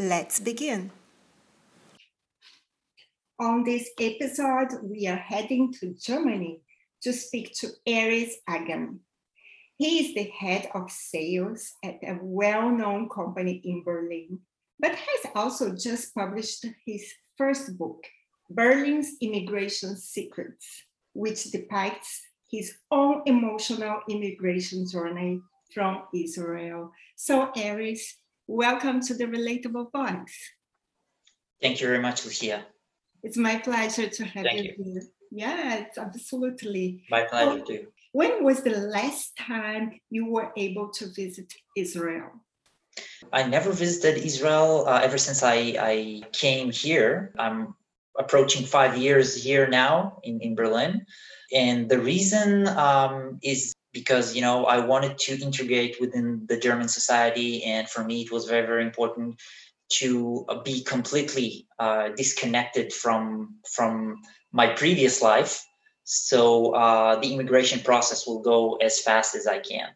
Let's begin. On this episode, we are heading to Germany to speak to Erez Agam. He is the head of sales at a well known company in Berlin, but has also just published his first book, Berlin's Immigration Secrets, which depicts his own emotional immigration journey from Israel. So, Aris, welcome to the Relatable Voice. Thank you very much, Lucia. It's my pleasure to have Thank you, here. Yeah, it's absolutely. My pleasure Oh. too. When was the last time you were able to visit Israel? I never visited Israel uh, ever since I, I came here. I'm approaching five years here now in, in Berlin. And the reason um, is because, you know, I wanted to integrate within the German society. And for me, it was very, very important to uh, be completely uh, disconnected from, from my previous life. So uh, the immigration process will go as fast as I can.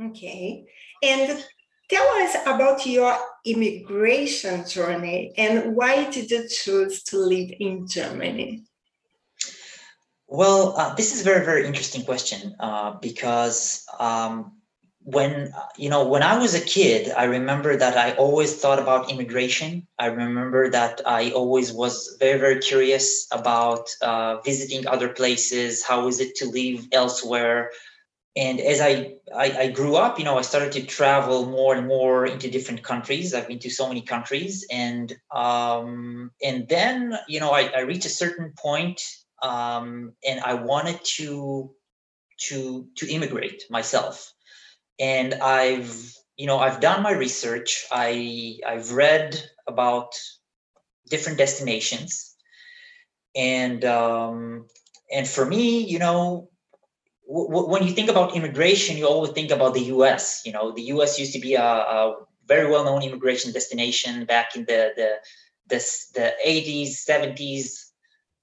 Okay. And tell us about your immigration journey and why did you choose to live in Germany? Well, uh, this is a very, very interesting question uh, because um, when you know when I was a kid, I remember that I always thought about immigration. I remember that I always was very, very curious about uh, visiting other places. How is it to live elsewhere? And as I, I I grew up, you know, I started to travel more and more into different countries. I've been to so many countries, and um, and then you know I, I reached a certain point um, and I wanted to to to immigrate myself. And I've you know I've done my research. I I've read about different destinations, and um, and for me, you know. W- when you think about immigration, you always think about the U.S. You know, the U.S. used to be a, a very well-known immigration destination back in the the the, the 80s, 70s,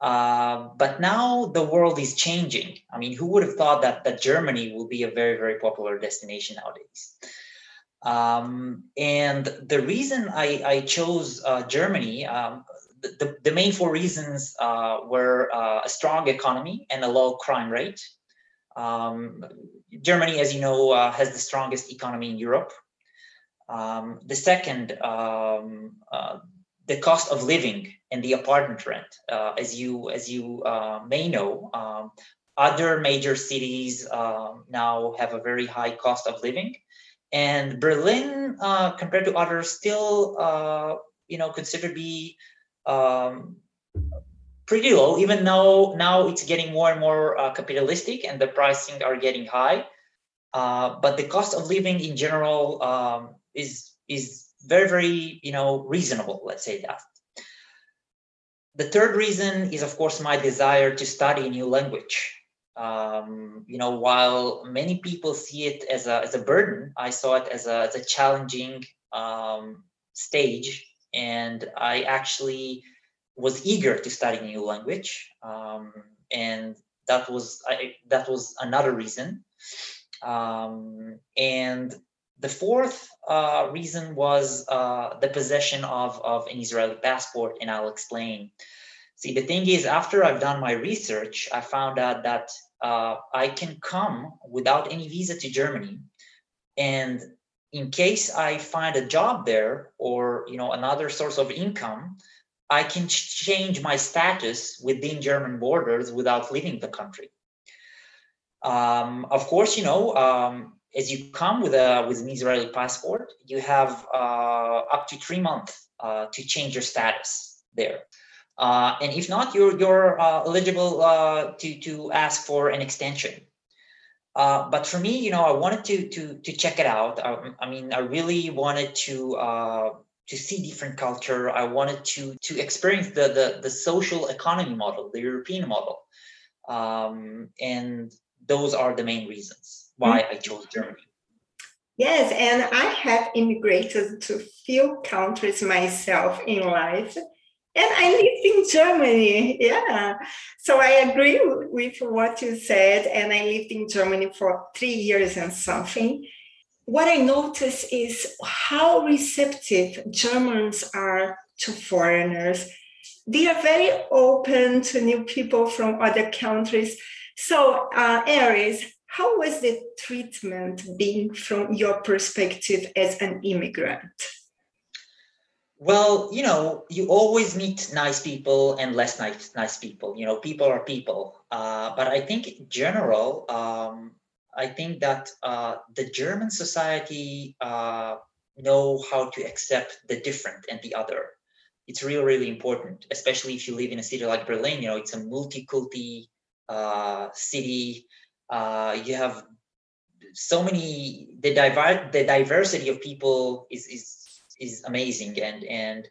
uh, but now the world is changing. I mean, who would have thought that, that Germany will be a very, very popular destination nowadays? Um, and the reason I, I chose uh, Germany, um, the, the, main four reasons uh, were uh, a strong economy and a low crime rate. Um, Germany, as you know, uh, has the strongest economy in Europe. Um, the second, um, the cost of living and the apartment rent. Uh, as you as you uh, may know, um, other major cities um, now have a very high cost of living, and Berlin, uh, compared to others, still uh, you know considered to be um, pretty low. Even though now it's getting more and more uh, capitalistic and the pricing are getting high, uh, but the cost of living in general um, is is very very you know reasonable let's say that. The third reason is of course my desire to study a new language. Um, you know while many people see it as a, as a burden i saw it as a, as a challenging um, stage and i actually was eager to study a new language um, and that was I, that was another reason. Um, and the fourth uh, reason was uh, the possession of, of an Israeli passport, and I'll explain. See, the thing is, after I've done my research, I found out that uh, I can come without any visa to Germany. And in case I find a job there or you know another source of income, I can change my status within German borders without leaving the country. Um, of course, you know, um, as you come with a with an Israeli passport, you have uh, up to three months uh, to change your status there. Uh, and if not, you're you're uh, eligible uh, to to ask for an extension. Uh, but for me, you know, I wanted to to to check it out. I, I mean, I really wanted to to see different culture. I wanted to to experience the the, the social economy model, the European model, um, and those are the main reasons why mm-hmm. I chose Germany. Yes, and I have immigrated to few countries myself in life. And I lived in Germany. Yeah. So I agree with what you said. And I lived in Germany for three years and something what I notice is how receptive Germans are to foreigners. They are very open to new people from other countries. So, uh, Erez, how was the treatment being from your perspective as an immigrant? Well, you know, you always meet nice people and less nice nice people. You know, people are people. Uh, but I think in general, um, I think that uh, the German society uh, know how to accept the different and the other. It's really, really important, especially if you live in a city like Berlin. You know, it's a multi-culti uh, city. Uh, you have so many the diver- the diversity of people is is is amazing, and and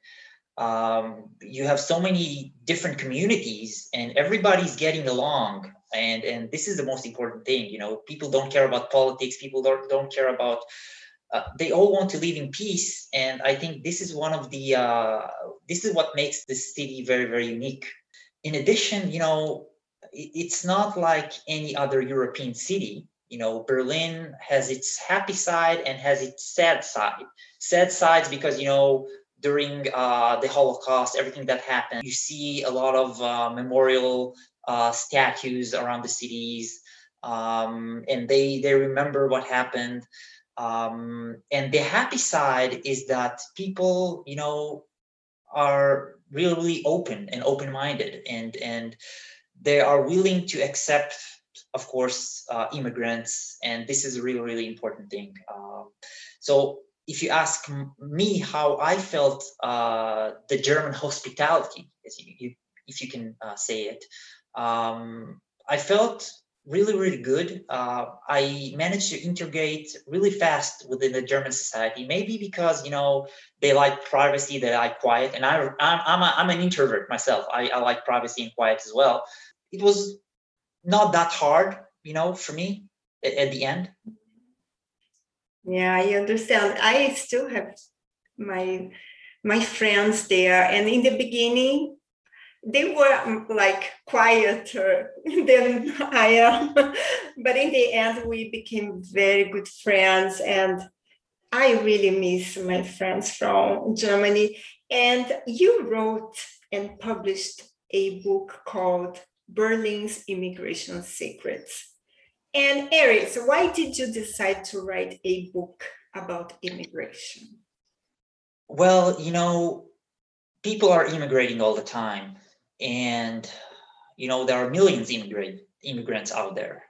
um, you have so many different communities, and everybody's getting along. And and this is the most important thing you know people don't care about politics people don't, don't care about uh, they all want to live in peace. And i think this is one of the uh, this is what makes this city very very unique. In addition you know it's not like any other european city you know berlin has its happy side and has its sad side sad sides because you know during uh, the holocaust everything that happened you see a lot of uh, memorial uh, statues around the cities, um, and they they remember what happened. Um, and the happy side is that people, you know, are really, really open and open-minded, and and they are willing to accept, of course, uh, immigrants, and this is a really, really important thing. Uh, so if you ask me how I felt uh, the German hospitality, if you can uh, say it, um, I felt really, really good. Uh, I managed to integrate really fast within the German society, maybe because, you know, they like privacy, they like quiet. And I, I'm, I'm, a, I'm an introvert myself. I, I like privacy and quiet as well. It was not that hard, you know, for me at, at the end. Yeah, I understand. I still have my my friends there and in the beginning they were um, like quieter than I am. but in the end, we became very good friends. And I really miss my friends from Germany. And you wrote and published a book called Berlin's Immigration Secrets. And Erez, why did you decide to write a book about immigration? Well, you know, people are immigrating all the time and you know there are millions immigrant immigrants out there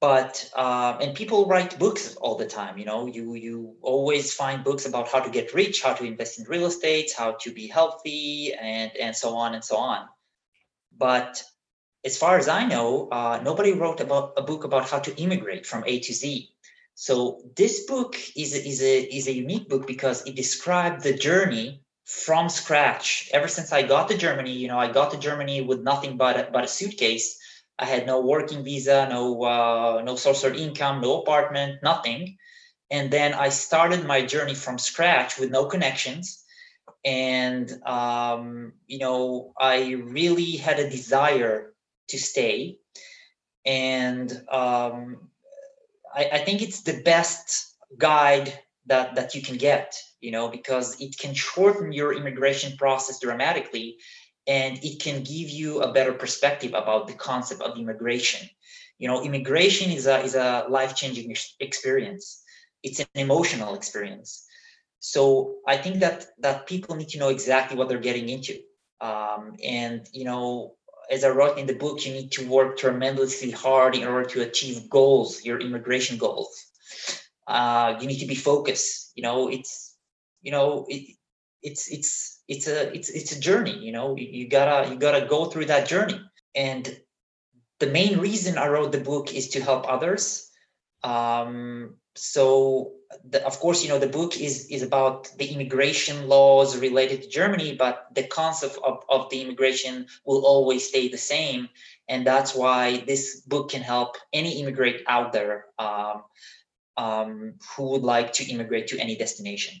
but uh, and people write books all the time you know you you always find books about how to get rich how to invest in real estate how to be healthy and and so on and so on but as far as i know uh, nobody wrote about a book about how to immigrate from a to z. So this book is a, is a is a unique book because it described the journey from scratch. Ever since i got to germany you know i got to germany with nothing but a, but a suitcase. I had no working visa no uh, no source of income no apartment nothing. And then i started my journey from scratch with no connections and um, you know i really had a desire to stay. And um, I, I think it's the best guide that that you can get you know because it can shorten your immigration process dramatically and it can give you a better perspective about the concept of immigration. You know immigration is a is a life changing experience. It's an emotional experience. So I think that that people need to know exactly what they're getting into. Um, and you know, as I wrote in the book, you need to work tremendously hard in order to achieve goals, your immigration goals. Uh, you need to be focused. You know, it's you know it, it's it's it's a it's it's a journey. You know, you, you gotta you gotta go through that journey. And the main reason I wrote the book is to help others. Um, so the, of course you know the book is is about the immigration laws related to germany but the concept of, of the immigration will always stay the same. And that's why this book can help any immigrant out there um, um, who would like to immigrate to any destination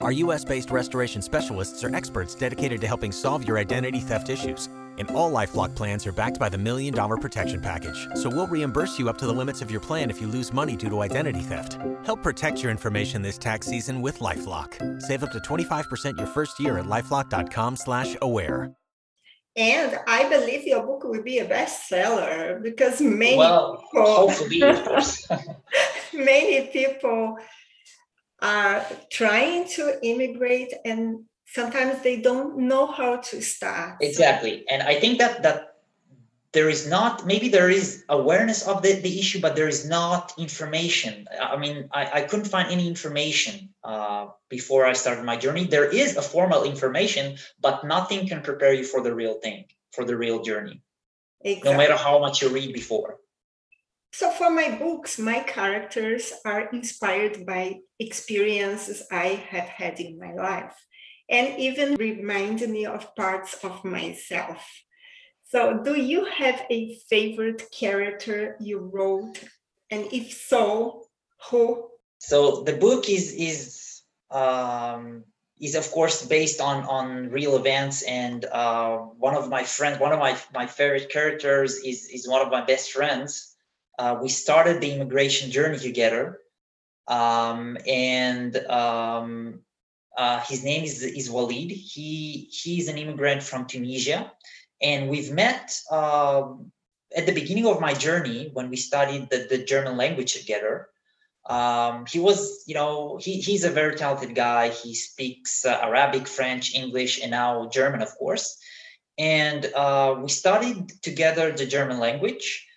Our US-based restoration specialists are experts dedicated to helping solve your identity theft issues. And all LifeLock plans are backed by the Million Dollar Protection Package. So we'll reimburse you up to the limits of your plan if you lose money due to identity theft. Help protect your information this tax season with LifeLock. Save up to 25% your first year at LifeLock.com slash aware. And I believe your book will be a bestseller because many well people, hopefully of course many people are trying to immigrate and sometimes they don't know how to start. exactly. And i think that that there is not maybe there is awareness of the, the issue but there is not information. I mean i, I couldn't find any information uh, before i started my journey. There is a formal information but nothing can prepare you for the real thing for the real journey. Exactly. no matter how much you read before So for my books, my characters are inspired by experiences I have had in my life and even remind me of parts of myself. So do you have a favorite character you wrote? And if so, who? so the book is is um is of course based on on real events and uh, one of my friends one of my my favorite characters is is one of my best friends uh, we started the immigration journey together um, and um, uh, his name is is Walid. He he's an immigrant from Tunisia, and we've met um, at the beginning of my journey when we studied the, the German language together. Um, he was, you know, he, he's a very talented guy. He speaks uh, Arabic, French, English, and now German, of course. And uh, we studied together the German language.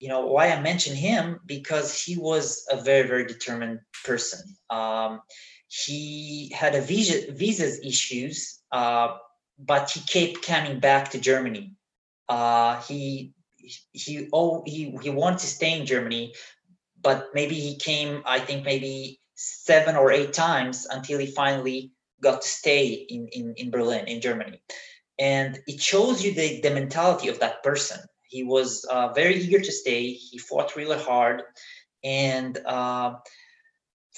You know, why I mention him because he was a very, very determined person. Um, he had a visa visas issues, uh, but he kept coming back to Germany. Uh, he he oh he he wanted to stay in Germany, but maybe he came I think maybe seven or eight times until he finally got to stay in in, in Berlin in Germany, and it shows you the the mentality of that person. He was uh, very eager to stay. He fought really hard, and. Uh,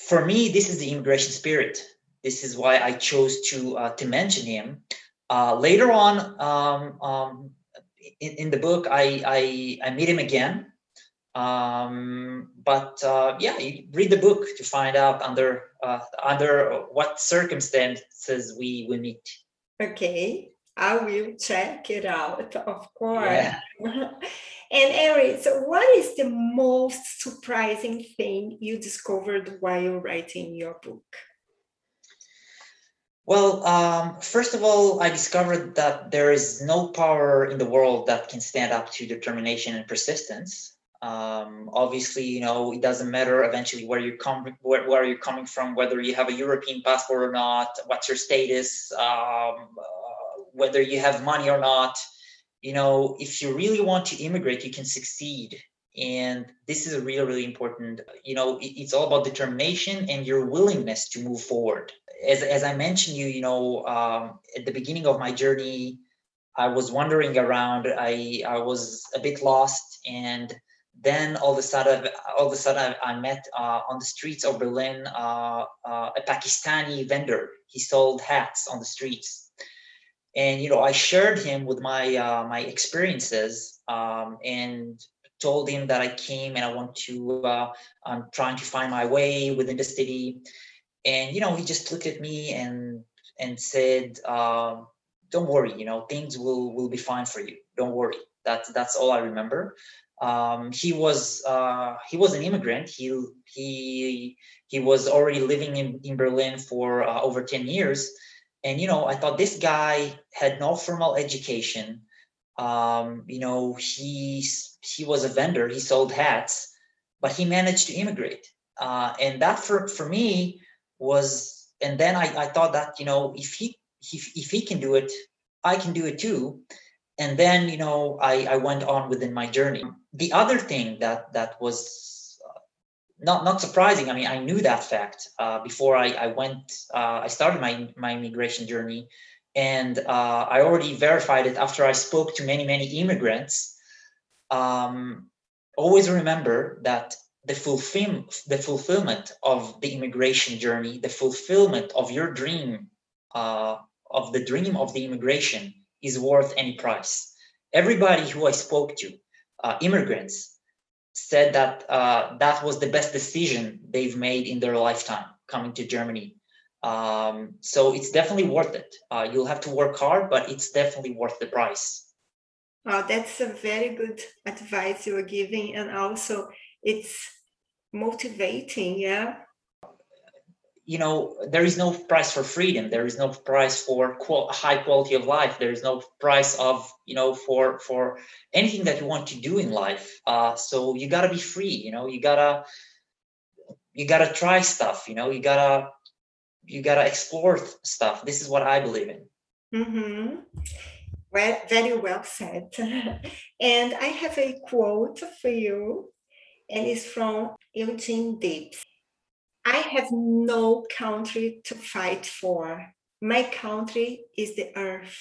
for me, this is the immigration spirit. This is why I chose to uh, to mention him. Uh, later on, um, um, in, in, the book, I, I, I meet him again. Um, but uh, yeah, read the book to find out under uh, under what circumstances we we meet. Okay, I will check it out, of course. Yeah. And Eric, so what is the most surprising thing you discovered while writing your book? Well, um, first of all, I discovered that there is no power in the world that can stand up to determination and persistence. Um, obviously, you know, it doesn't matter eventually where you come, where, where you're coming from, whether you have a European passport or not, what's your status, um, whether you have money or not you know if you really want to immigrate you can succeed. And this is a really really important you know it's all about determination and your willingness to move forward. As, as i mentioned you you know um, at the beginning of my journey i was wandering around. I i was a bit lost. And then all of a sudden all of a sudden i, met uh, on the streets of berlin uh, uh, a pakistani vendor. He sold hats on the streets and you know i shared him with my uh, my experiences um, and told him that I came and I want to, uh, I'm trying to find my way within the city. And, you know, he just looked at me and, and said, uh, don't worry, you know, things will, will be fine for you. Don't worry. That's, that's all I remember. Um, he was, uh, he was an immigrant. He, he, he was already living in, in Berlin for uh, over 10 years. And, you know, I thought this guy had no formal education um, you know, he he was a vendor. He sold hats, but he managed to immigrate, uh, and that for for me was. And then I, I thought that you know if he if, if he can do it, I can do it too. And then you know I, I went on within my journey. The other thing that that was not not surprising. I mean, I knew that fact uh, before I, I went. Uh, I started my my immigration journey and uh, I already verified it after I spoke to many, many immigrants. Um, always remember that the, fulfill, the fulfillment of the immigration journey, the fulfillment of your dream, uh, of the dream of the immigration, is worth any price. Everybody who I spoke to, uh, immigrants, said that uh, that was the best decision they've made in their lifetime coming to Germany um, so it's definitely worth it. Uh, you'll have to work hard, but it's definitely worth the price. Oh, that's a very good advice you are giving, and also it's motivating. Yeah. You know, there is no price for freedom. There is no price for qual- high quality of life. There is no price of you know for for anything that you want to do in life. Uh, so you gotta be free. You know, you gotta you gotta try stuff. You know, you gotta you gotta explore stuff. This is what I believe in. Mm-hmm. Well, very well said. and I have a quote for you, and it's from Eugene Debs. I have no country to fight for. My country is the earth.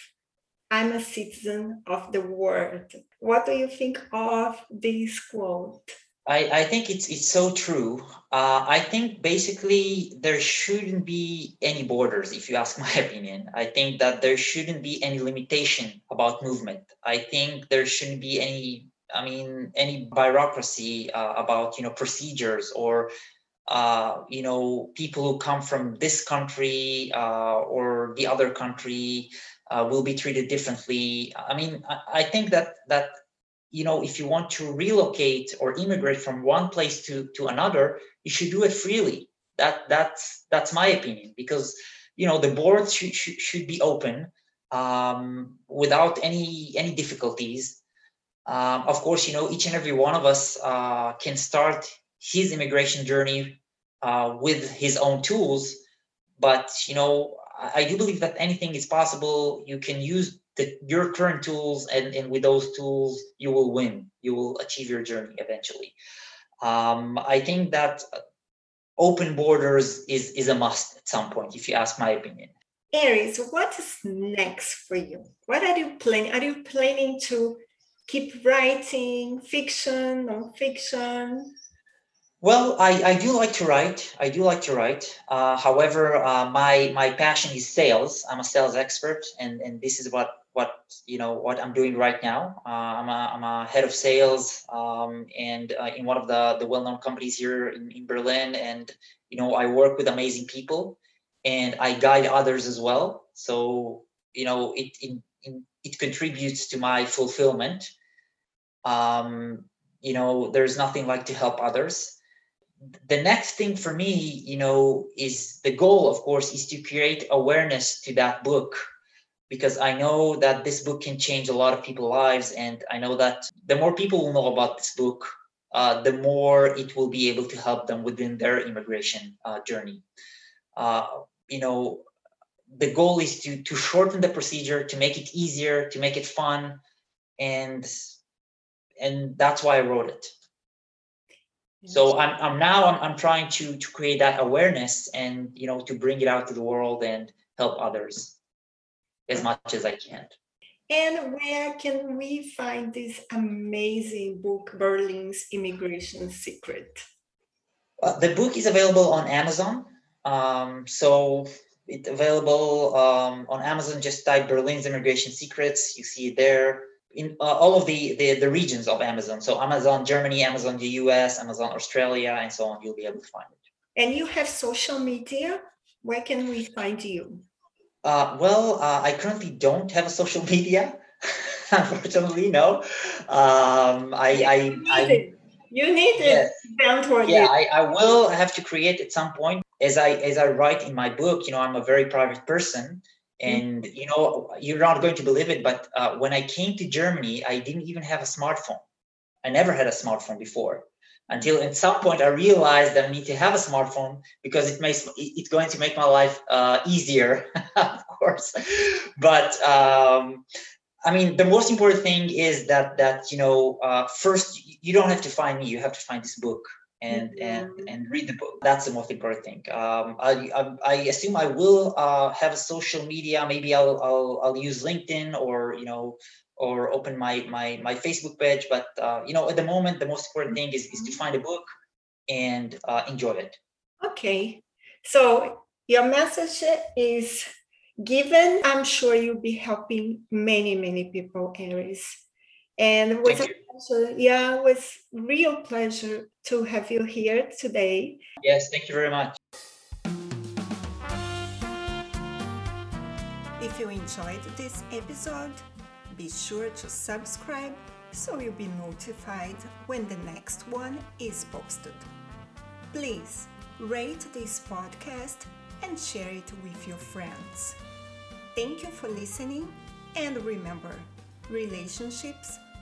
I'm a citizen of the world. What do you think of this quote? I, I think it's it's so true. Uh, I think basically there shouldn't be any borders, if you ask my opinion. I think that there shouldn't be any limitation about movement. I think there shouldn't be any, I mean, any bureaucracy uh, about you know procedures or uh, you know people who come from this country uh, or the other country uh, will be treated differently. I mean, I, I think that that you know if you want to relocate or immigrate from one place to to another you should do it freely that that's that's my opinion because you know the board should should, should be open um, without any any difficulties um, of course you know each and every one of us uh, can start his immigration journey uh, with his own tools but you know I, do believe that anything is possible you can use the, your current tools and, and with those tools you will win you will achieve your journey eventually um, i think that open borders is is a must at some point if you ask my opinion Erez, what is next for you? What are you planning? Are you planning to keep writing fiction, non-fiction? Well, I, I do like to write. I do like to write. Uh, however, uh, my my passion is sales. I'm a sales expert, and and this is what what you know what I'm doing right now. Uh, I'm a I'm a head of sales, um, and uh, in one of the the well known companies here in, in Berlin, and you know I work with amazing people, and I guide others as well. So you know it it, it contributes to my fulfillment. Um, you know, there's nothing like to help others the next thing for me you know is the goal of course is to create awareness to that book because i know that this book can change a lot of people's lives. And i know that the more people will know about this book uh, the more it will be able to help them within their immigration uh, journey. Uh, you know the goal is to to shorten the procedure to make it easier to make it fun. And and that's why i wrote it So I'm, I'm now I'm, I'm trying to to create that awareness and you know to bring it out to the world and help others as much as I can. And where can we find this amazing book, Berlin's Immigration Secret? Uh, the book is available on Amazon. Um, so it's available um, on Amazon. Just type Berlin's Immigration Secrets. You see it there in uh, all of the, the, the regions of Amazon. So Amazon Germany, Amazon the US, Amazon Australia, and so on. You'll be able to find it. And you have social media. Where can we find you? Uh, well, uh, I currently don't have a social media. Unfortunately, no. Um, I, I, you need I, it. You need yes. it. Yeah, I, I will have to create at some point. As I as I write in my book, you know, I'm a very private person. And you know, you're not going to believe it, but uh, when I came to Germany, I didn't even have a smartphone. I never had a smartphone before until at some point I realized that I need to have a smartphone because it makes it's going to make my life uh, easier, of course. But um, I mean, the most important thing is that that you know, uh, first you don't have to find me; you have to find this book and mm-hmm. and and read the book. That's the most important thing. Um, I, I, I assume I will uh, have a social media. Maybe I'll I'll I'll use LinkedIn or you know or open my my my Facebook page. But uh, you know, at the moment, the most important thing is is to find a book and uh, enjoy it. Okay, so your message is given. I'm sure you'll be helping many many people, Erez. And it was a pleasure. Yeah, it was real pleasure to have you here today. Yes, thank you very much. If you enjoyed this episode, be sure to subscribe so you'll be notified when the next one is posted. Please rate this podcast and share it with your friends. Thank you for listening, and remember relationships